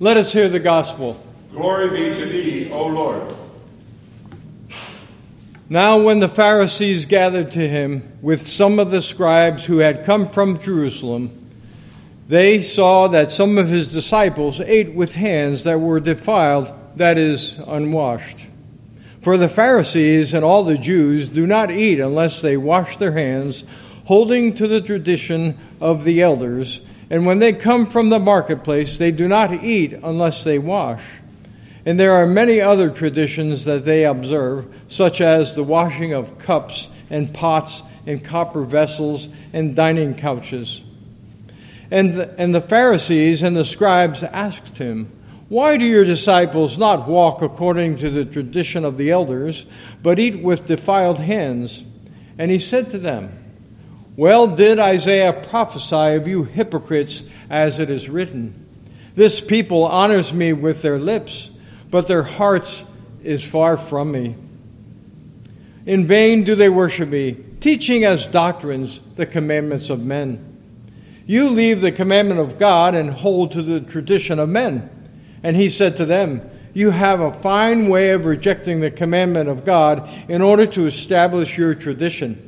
Let us hear the gospel. Glory be to thee, O Lord. Now, when the Pharisees gathered to him with some of the scribes who had come from Jerusalem, they saw that some of his disciples ate with hands that were defiled, that is, unwashed. For the Pharisees and all the Jews do not eat unless they wash their hands, holding to the tradition of the elders. And when they come from the marketplace, they do not eat unless they wash. And there are many other traditions that they observe, such as the washing of cups and pots and copper vessels and dining couches. And the, and the Pharisees and the scribes asked him, Why do your disciples not walk according to the tradition of the elders, but eat with defiled hands? And he said to them, Well did Isaiah prophesy of you hypocrites, as it is written, This people honors me with their lips but their hearts is far from me. In vain do they worship me, teaching as doctrines the commandments of men. You leave the commandment of God and hold to the tradition of men. And he said to them, You have a fine way of rejecting the commandment of God in order to establish your tradition.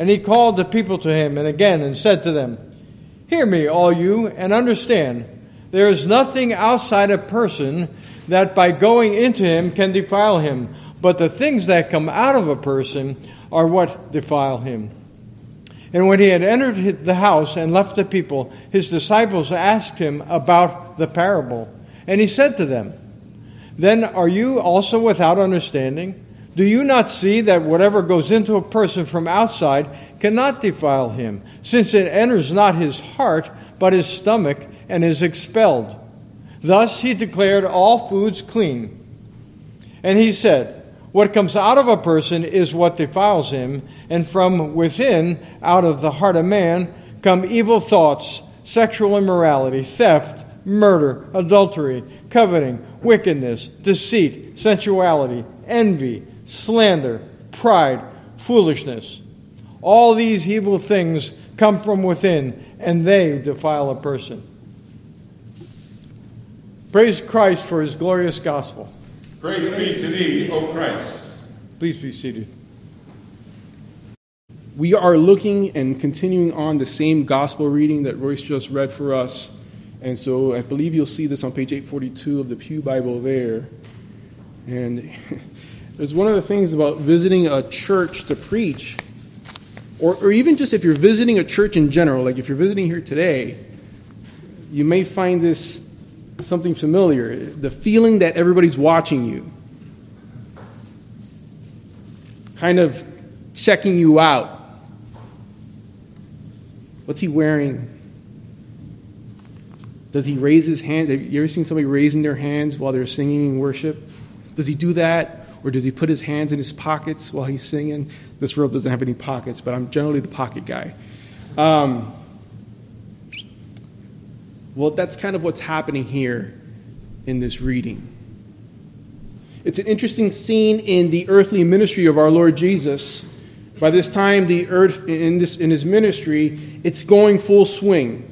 And he called the people to him and again and said to them, Hear me, all you, and understand. There is nothing outside a person that by going into him can defile him, but the things that come out of a person are what defile him. And when he had entered the house and left the people, his disciples asked him about the parable. And he said to them, Then are you also without understanding? Do you not see that whatever goes into a person from outside cannot defile him, since it enters not his heart, but his stomach? and is expelled. Thus he declared all foods clean. And he said, What comes out of a person is what defiles him, and from within, out of the heart of man, come evil thoughts, sexual immorality, theft, murder, adultery, coveting, wickedness, deceit, sensuality, envy, slander, pride, foolishness. All these evil things come from within, and they defile a person. Praise Christ for his glorious gospel. Praise be to thee, O Christ. Please be seated. We are looking and continuing on the same gospel reading that Royce just read for us. And so I believe you'll see this on page 842 of the Pew Bible there. And there's one of the things about visiting a church to preach, or, or even just if you're visiting a church in general, like if you're visiting here today, you may find this something familiar the feeling that everybody's watching you, kind of checking you out. What's he wearing? Does he raise his hand? Have you ever seen somebody raising their hands while they're singing in worship? Does he do that? Or does he put his hands in his pockets while he's singing? This robe doesn't have any pockets, but I'm generally the pocket guy. Um, well, that's kind of what's happening here in this reading. It's an interesting scene in the earthly ministry of our Lord Jesus. By this time, the earth in, this, in his ministry, it's going full swing.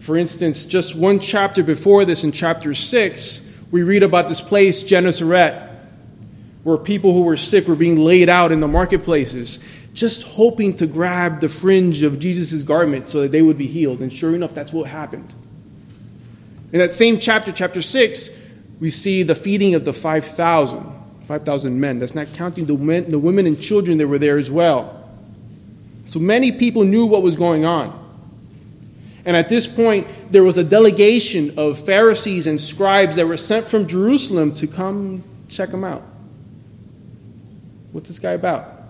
For instance, just one chapter before this, in chapter 6, we read about this place, Gennesaret, where people who were sick were being laid out in the marketplaces, just hoping to grab the fringe of Jesus' garment so that they would be healed. And sure enough, that's what happened. In that same chapter, chapter 6, we see the feeding of the 5,000, 5,000 men. That's not counting the, men, the women and children that were there as well. So many people knew what was going on. And at this point, there was a delegation of Pharisees and scribes that were sent from Jerusalem to come check them out. What's this guy about?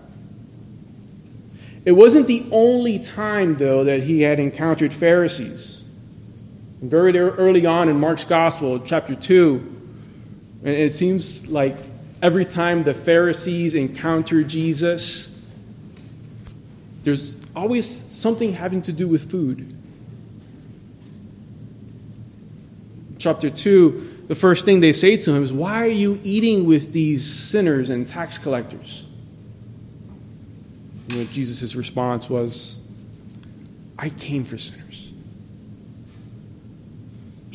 It wasn't the only time, though, that he had encountered Pharisees. Very early on in Mark's Gospel, chapter 2, and it seems like every time the Pharisees encounter Jesus, there's always something having to do with food. Chapter 2, the first thing they say to him is, Why are you eating with these sinners and tax collectors? And Jesus' response was, I came for sinners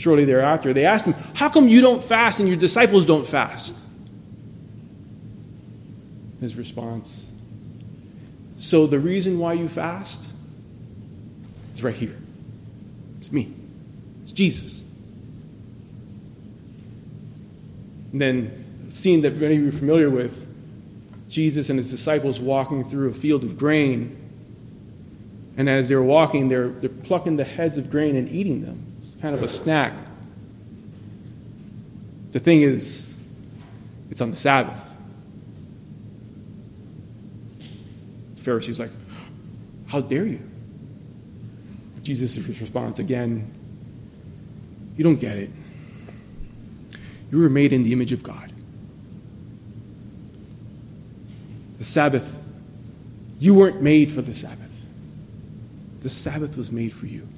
shortly thereafter, they asked him, How come you don't fast and your disciples don't fast? His response, So the reason why you fast is right here. It's me, it's Jesus. And then, scene that many of you are familiar with Jesus and his disciples walking through a field of grain. And as they're walking, they're, they're plucking the heads of grain and eating them It's kind of a snack. The thing is, it's on the Sabbath. The Pharisee's like, How dare you? Jesus' response again, You don't get it. You were made in the image of God. The Sabbath, you weren't made for the Sabbath. The Sabbath was made for you.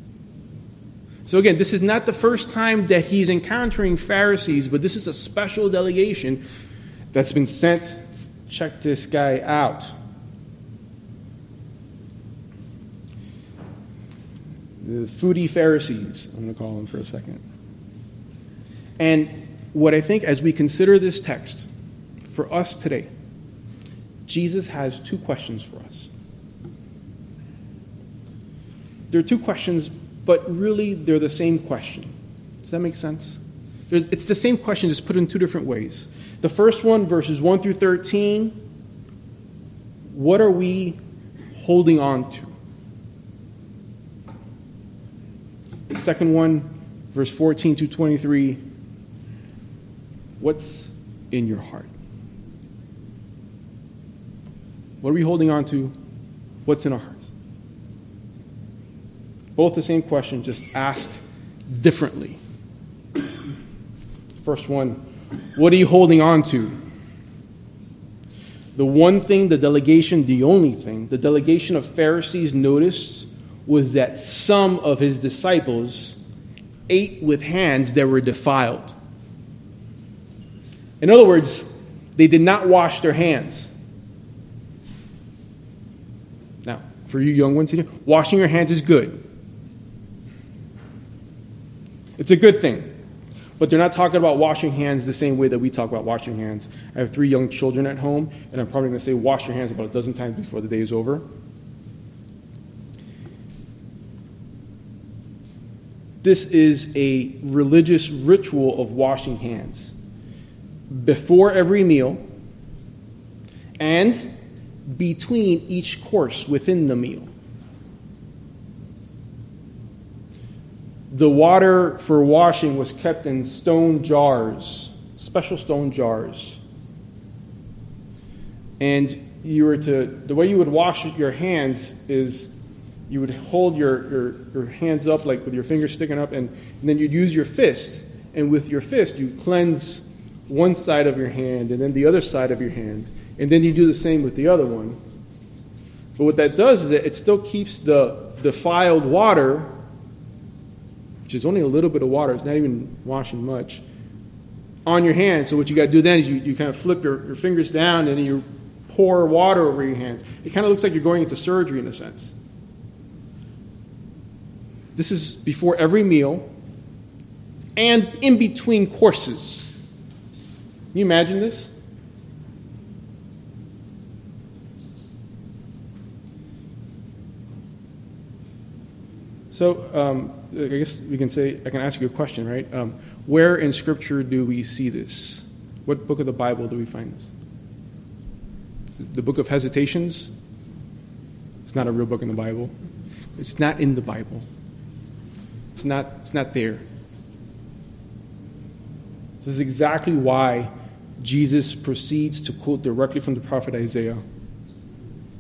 So, again, this is not the first time that he's encountering Pharisees, but this is a special delegation that's been sent. Check this guy out. The foodie Pharisees, I'm going to call them for a second. And what I think as we consider this text for us today, Jesus has two questions for us. There are two questions but really they're the same question. Does that make sense? It's the same question, just put in two different ways. The first one, verses 1 through 13, what are we holding on to? The second one, verse 14 to 23, what's in your heart? What are we holding on to? What's in our hearts? Both the same question, just asked differently. First one What are you holding on to? The one thing the delegation, the only thing, the delegation of Pharisees noticed was that some of his disciples ate with hands that were defiled. In other words, they did not wash their hands. Now, for you young ones here, washing your hands is good. It's a good thing. But they're not talking about washing hands the same way that we talk about washing hands. I have three young children at home, and I'm probably going to say wash your hands about a dozen times before the day is over. This is a religious ritual of washing hands before every meal and between each course within the meal. The water for washing was kept in stone jars, special stone jars. And you were to, the way you would wash your hands is you would hold your, your, your hands up, like with your fingers sticking up, and, and then you'd use your fist. And with your fist, you cleanse one side of your hand and then the other side of your hand. And then you do the same with the other one. But what that does is it still keeps the defiled water which is only a little bit of water, it's not even washing much, on your hands. So what you got to do then is you, you kind of flip your, your fingers down and you pour water over your hands. It kind of looks like you're going into surgery in a sense. This is before every meal and in between courses. Can you imagine this? So, um, I guess we can say, I can ask you a question, right? Um, where in Scripture do we see this? What book of the Bible do we find this? The book of Hesitations? It's not a real book in the Bible. It's not in the Bible. It's not, it's not there. This is exactly why Jesus proceeds to quote directly from the prophet Isaiah.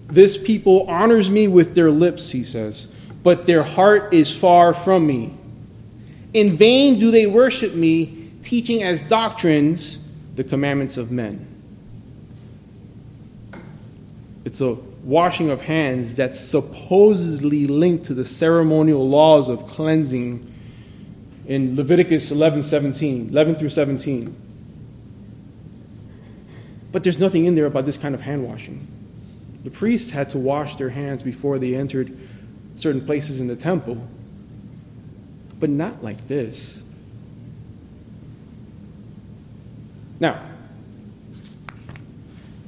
This people honors me with their lips, he says but their heart is far from me. In vain do they worship me, teaching as doctrines the commandments of men. It's a washing of hands that's supposedly linked to the ceremonial laws of cleansing in Leviticus 11, 17, 11 through 17. But there's nothing in there about this kind of hand washing. The priests had to wash their hands before they entered certain places in the temple, but not like this. Now,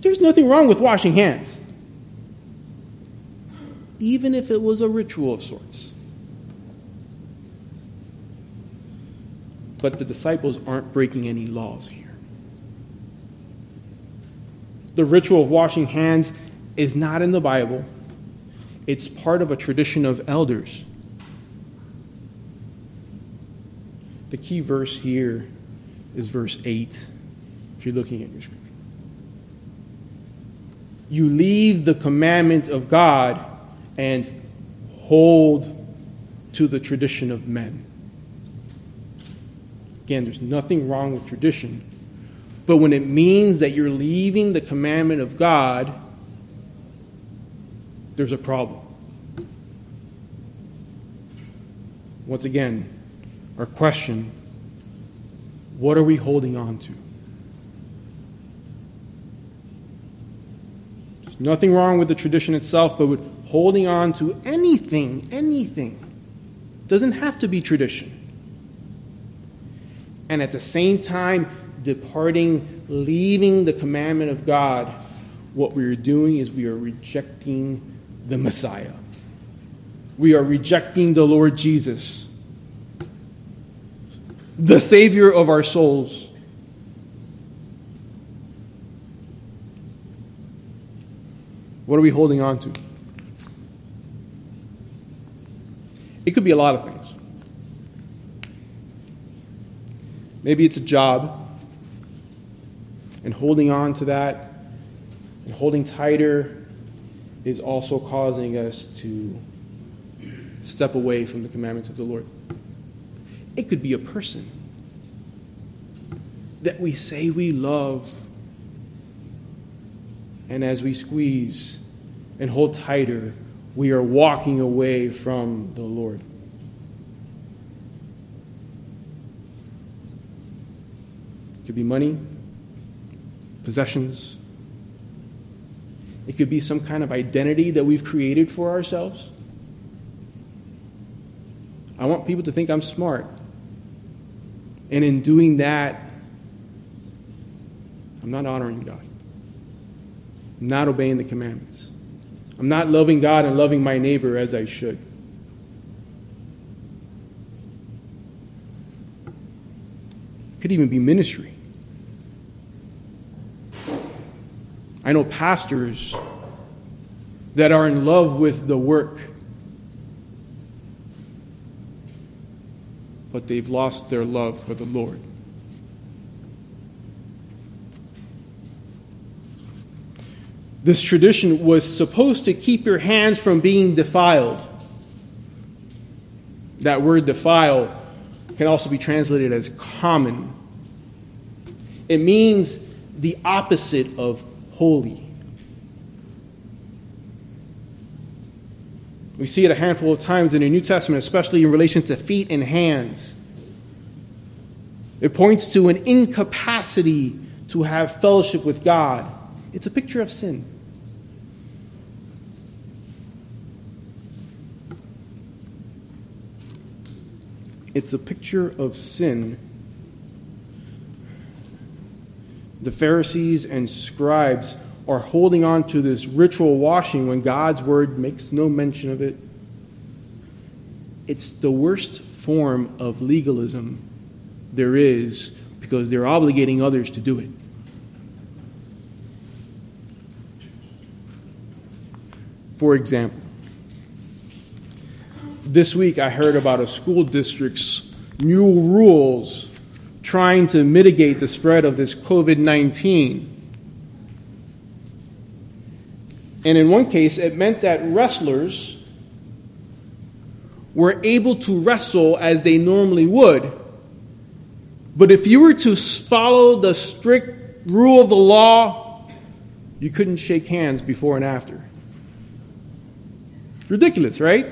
there's nothing wrong with washing hands, even if it was a ritual of sorts. But the disciples aren't breaking any laws here. The ritual of washing hands is not in the Bible, it's part of a tradition of elders. The key verse here is verse 8, if you're looking at your scripture. You leave the commandment of God and hold to the tradition of men. Again, there's nothing wrong with tradition. But when it means that you're leaving the commandment of God, there's a problem. Once again, our question what are we holding on to? There's nothing wrong with the tradition itself, but with holding on to anything, anything. Doesn't have to be tradition. And at the same time, departing, leaving the commandment of God, what we are doing is we are rejecting the Messiah. We are rejecting the Lord Jesus, the Savior of our souls. What are we holding on to? It could be a lot of things. Maybe it's a job, and holding on to that and holding tighter is also causing us to step away from the commandments of the Lord. It could be a person that we say we love, and as we squeeze and hold tighter, we are walking away from the Lord. It could be money, possessions, it could be some kind of identity that we've created for ourselves. I want people to think I'm smart. And in doing that, I'm not honoring God. I'm not obeying the commandments. I'm not loving God and loving my neighbor as I should. It could even be ministry. I know pastors that are in love with the work, but they've lost their love for the Lord. This tradition was supposed to keep your hands from being defiled. That word defile can also be translated as common. It means the opposite of holy. We see it a handful of times in the New Testament, especially in relation to feet and hands. It points to an incapacity to have fellowship with God. It's a picture of sin. It's a picture of sin the Pharisees and scribes are holding on to this ritual washing when God's word makes no mention of it. It's the worst form of legalism there is because they're obligating others to do it. For example, this week I heard about a school district's new rules trying to mitigate the spread of this COVID 19. And in one case, it meant that wrestlers were able to wrestle as they normally would. But if you were to follow the strict rule of the law, you couldn't shake hands before and after. Ridiculous, right?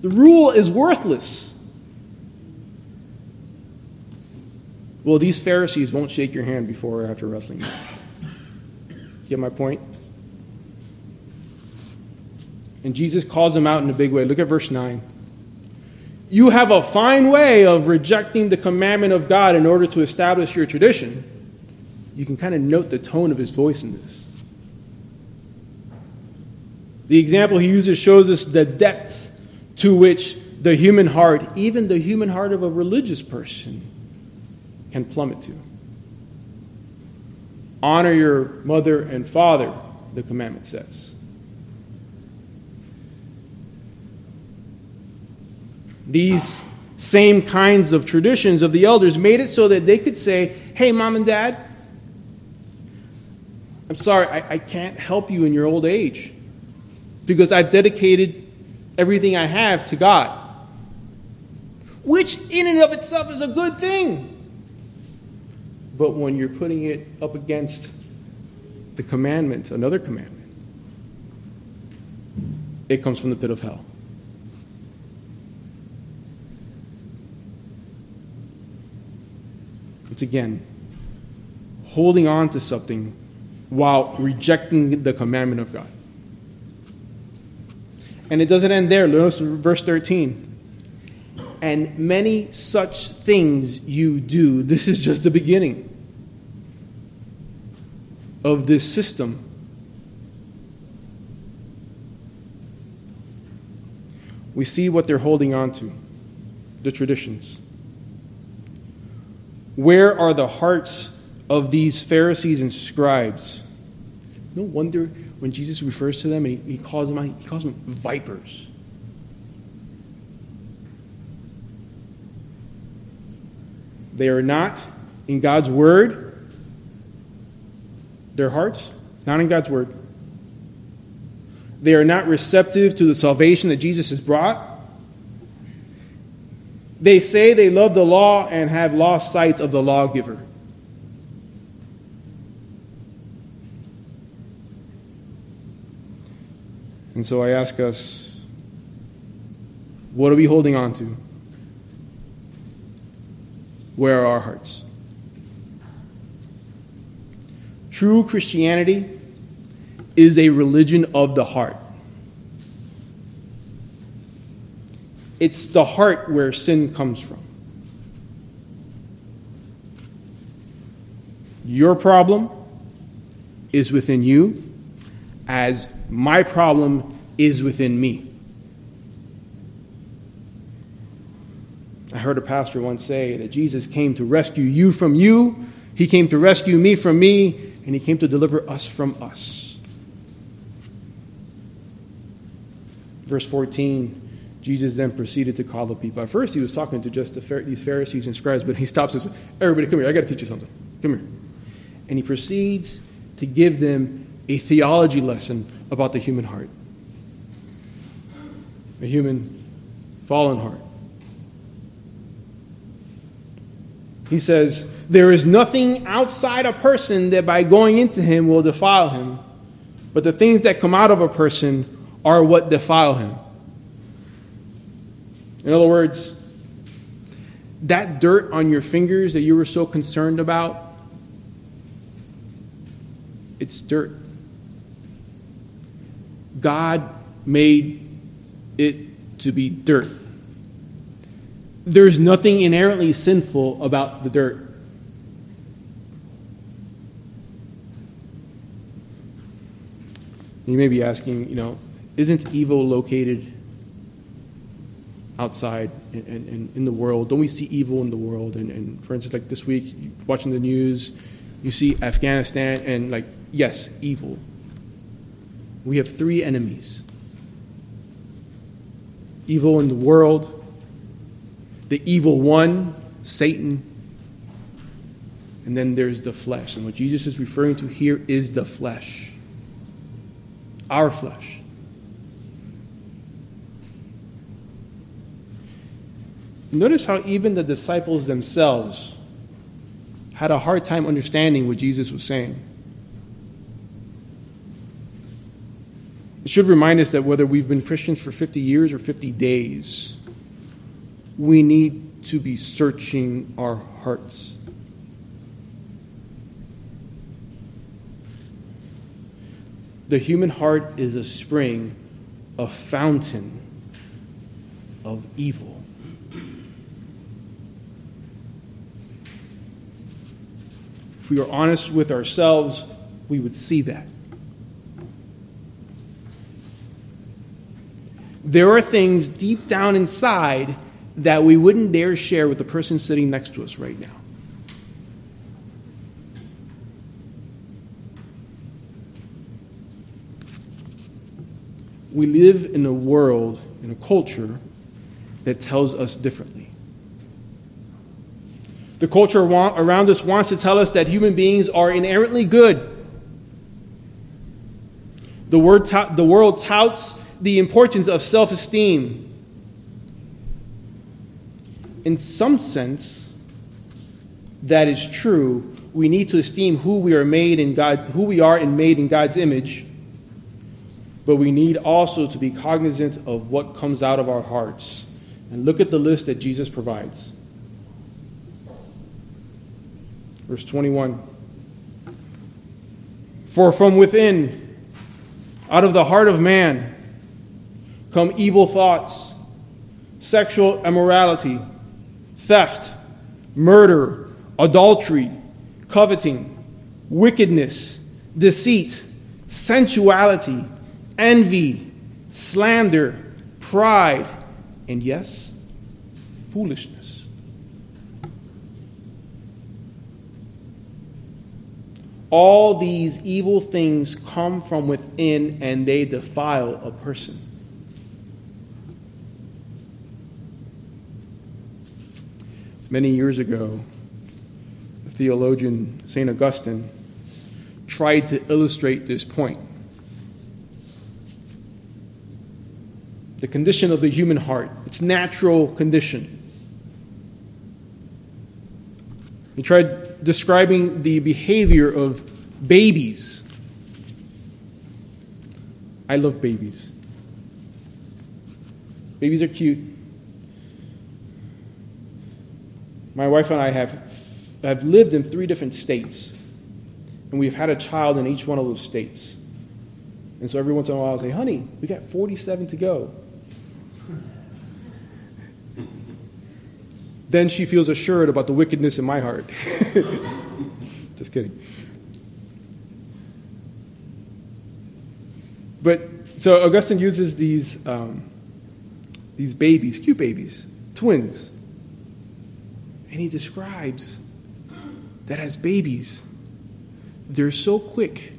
The rule is worthless. Well, these Pharisees won't shake your hand before or after wrestling match. Get my point? And Jesus calls them out in a big way. Look at verse 9. You have a fine way of rejecting the commandment of God in order to establish your tradition. You can kind of note the tone of his voice in this. The example he uses shows us the depth to which the human heart, even the human heart of a religious person, can plummet to. Honor your mother and father, the commandment says. These same kinds of traditions of the elders made it so that they could say, Hey, mom and dad, I'm sorry, I, I can't help you in your old age because I've dedicated everything I have to God. Which, in and of itself, is a good thing. But when you're putting it up against the commandment, another commandment, it comes from the pit of hell. It's again holding on to something while rejecting the commandment of God. And it doesn't end there. Notice verse 13. And many such things you do. This is just the beginning of this system. We see what they're holding on to the traditions. Where are the hearts of these Pharisees and scribes? No wonder when Jesus refers to them and he, calls them he calls them vipers. They are not in God's word, their hearts, not in God's word. They are not receptive to the salvation that Jesus has brought. They say they love the law and have lost sight of the lawgiver. And so I ask us, what are we holding on to? Where are our hearts? True Christianity is a religion of the heart. It's the heart where sin comes from. Your problem is within you, as my problem is within me. I heard a pastor once say that Jesus came to rescue you from you, he came to rescue me from me, and he came to deliver us from us. Verse 14, Jesus then proceeded to call the people. At first, he was talking to just the, these Pharisees and scribes, but he stops and says, Everybody, come here, I got to teach you something. Come here. And he proceeds to give them a theology lesson about the human heart, a human fallen heart. He says, There is nothing outside a person that by going into him will defile him, but the things that come out of a person are what defile him. In other words, that dirt on your fingers that you were so concerned about, it's dirt. God made it to be dirt. There's nothing inherently sinful about the dirt. You may be asking, you know, isn't evil located outside in, in, the world? Don't we see evil in the world? And, and for instance, like this week, watching the news, you see Afghanistan, and like, yes, evil. We have three enemies evil in the world, the evil one, Satan. And then there's the flesh. And what Jesus is referring to here is the flesh, our flesh. Notice how even the disciples themselves had a hard time understanding what Jesus was saying. It should remind us that whether we've been Christians for 50 years or 50 days, we need to be searching our hearts. The human heart is a spring, a fountain of evil. If we are honest with ourselves, we would see that. There are things deep down inside that we wouldn't dare share with the person sitting next to us right now. We live in a world, in a culture, that tells us differently. The culture around us wants to tell us that human beings are inherently good. The, word the world touts the importance of self esteem. In some sense, that is true. We need to esteem who we are made in God, who we are and made in God's image but we need also to be cognizant of what comes out of our hearts. And look at the list that Jesus provides. Verse 21 For from within, out of the heart of man, come evil thoughts, sexual immorality, theft, murder, adultery, coveting, wickedness, deceit, sensuality envy, slander, pride, and yes, foolishness. All these evil things come from within and they defile a person. Many years ago, the theologian St. Augustine tried to illustrate this point. the condition of the human heart, its natural condition. He tried describing the behavior of babies. I love babies. Babies are cute. My wife and I have, have lived in three different states, and we've had a child in each one of those states. And so every once in a while I'll say, honey, we got 47 to go. then she feels assured about the wickedness in my heart. Just kidding. But so Augustine uses these um, these babies, cute babies, twins, and he describes that as babies, they're so quick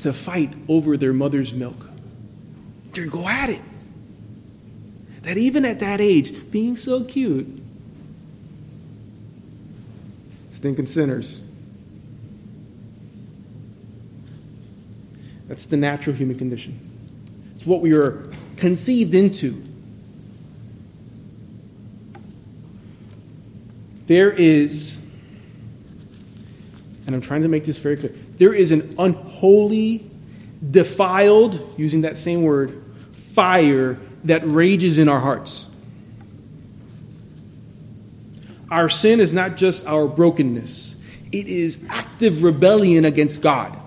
to fight over their mother's milk. They go at it. That even at that age, being so cute, stinking sinners. That's the natural human condition. It's what we are conceived into. There is, and I'm trying to make this very clear, there is an unholy, defiled, using that same word, fire that rages in our hearts. Our sin is not just our brokenness, it is active rebellion against God.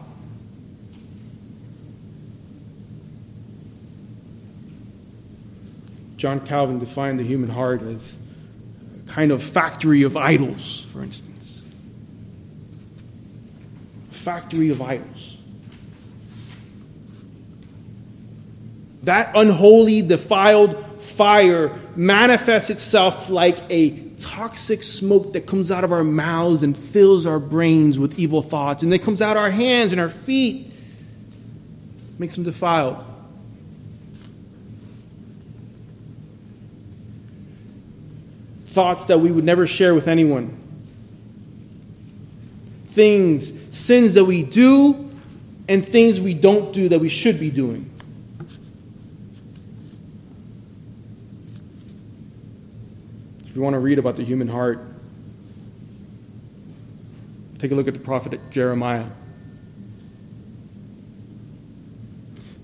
John Calvin defined the human heart as kind of factory of idols, for instance. Factory of idols. That unholy, defiled fire manifests itself like a toxic smoke that comes out of our mouths and fills our brains with evil thoughts, and then comes out our hands and our feet, makes them defiled. Thoughts that we would never share with anyone. Things, sins that we do, and things we don't do that we should be doing. If you want to read about the human heart, take a look at the prophet Jeremiah.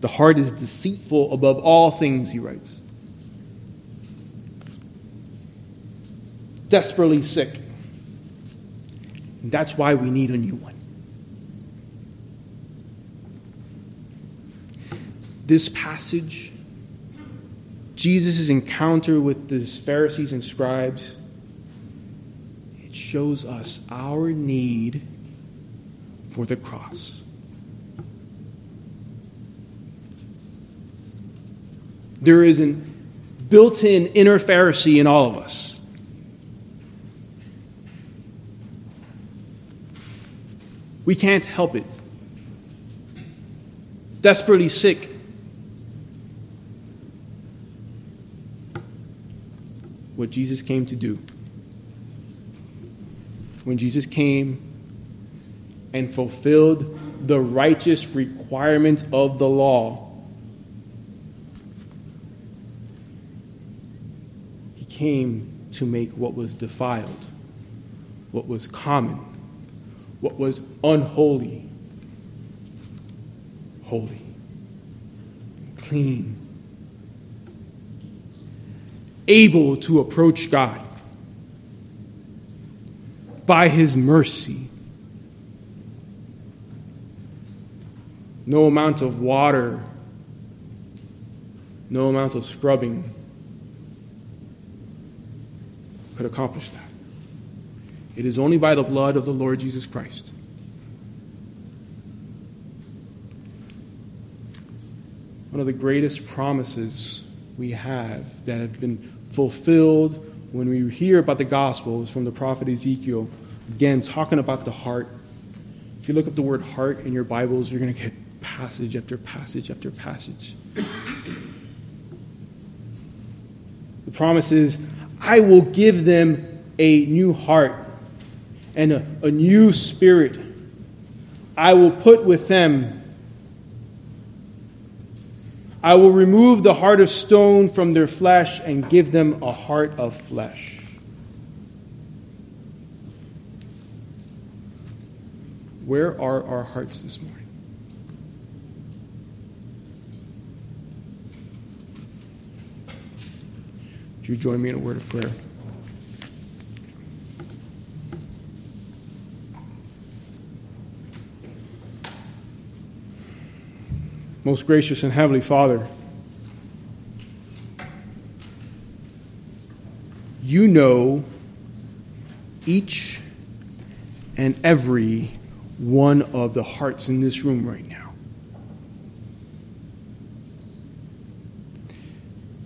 The heart is deceitful above all things, he writes. Desperately sick. And that's why we need a new one. This passage, Jesus' encounter with the Pharisees and scribes, it shows us our need for the cross. There is a built in inner Pharisee in all of us. We can't help it. Desperately sick. What Jesus came to do. When Jesus came and fulfilled the righteous requirement of the law, he came to make what was defiled, what was common what was unholy, holy, clean, able to approach God. By His mercy. No amount of water, no amount of scrubbing could accomplish that. It is only by the blood of the Lord Jesus Christ. One of the greatest promises we have that have been fulfilled when we hear about the gospel is from the prophet Ezekiel, again, talking about the heart. If you look up the word heart in your Bibles, you're going to get passage after passage after passage. The promise is, I will give them a new heart and a, a new spirit I will put with them. I will remove the heart of stone from their flesh and give them a heart of flesh. Where are our hearts this morning? Would you join me in a word of prayer? Most gracious and heavenly Father, you know each and every one of the hearts in this room right now.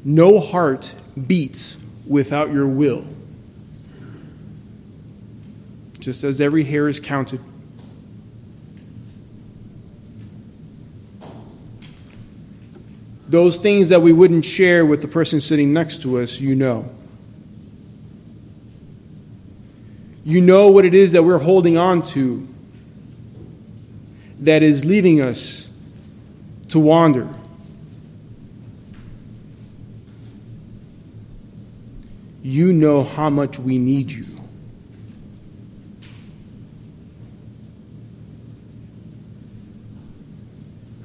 No heart beats without your will. Just as every hair is counted. Those things that we wouldn't share with the person sitting next to us, you know. You know what it is that we're holding on to that is leaving us to wander. You know how much we need you.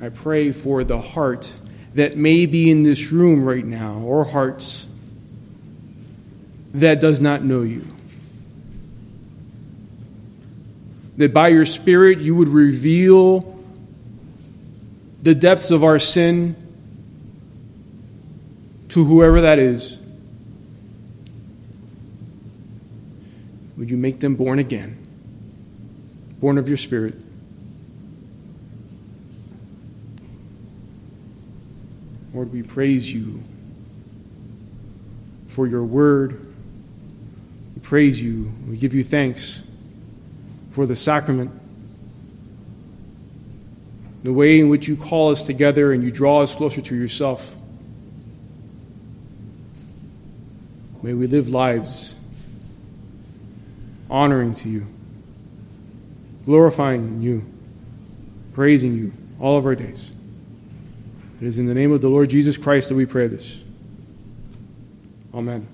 I pray for the heart that may be in this room right now, or hearts that does not know you. That by your Spirit you would reveal the depths of our sin to whoever that is. Would you make them born again, born of your Spirit? Lord, we praise you for your word. We praise you. We give you thanks for the sacrament, the way in which you call us together and you draw us closer to yourself. May we live lives honoring to you, glorifying you, praising you all of our days. It is in the name of the Lord Jesus Christ that we pray this. Amen.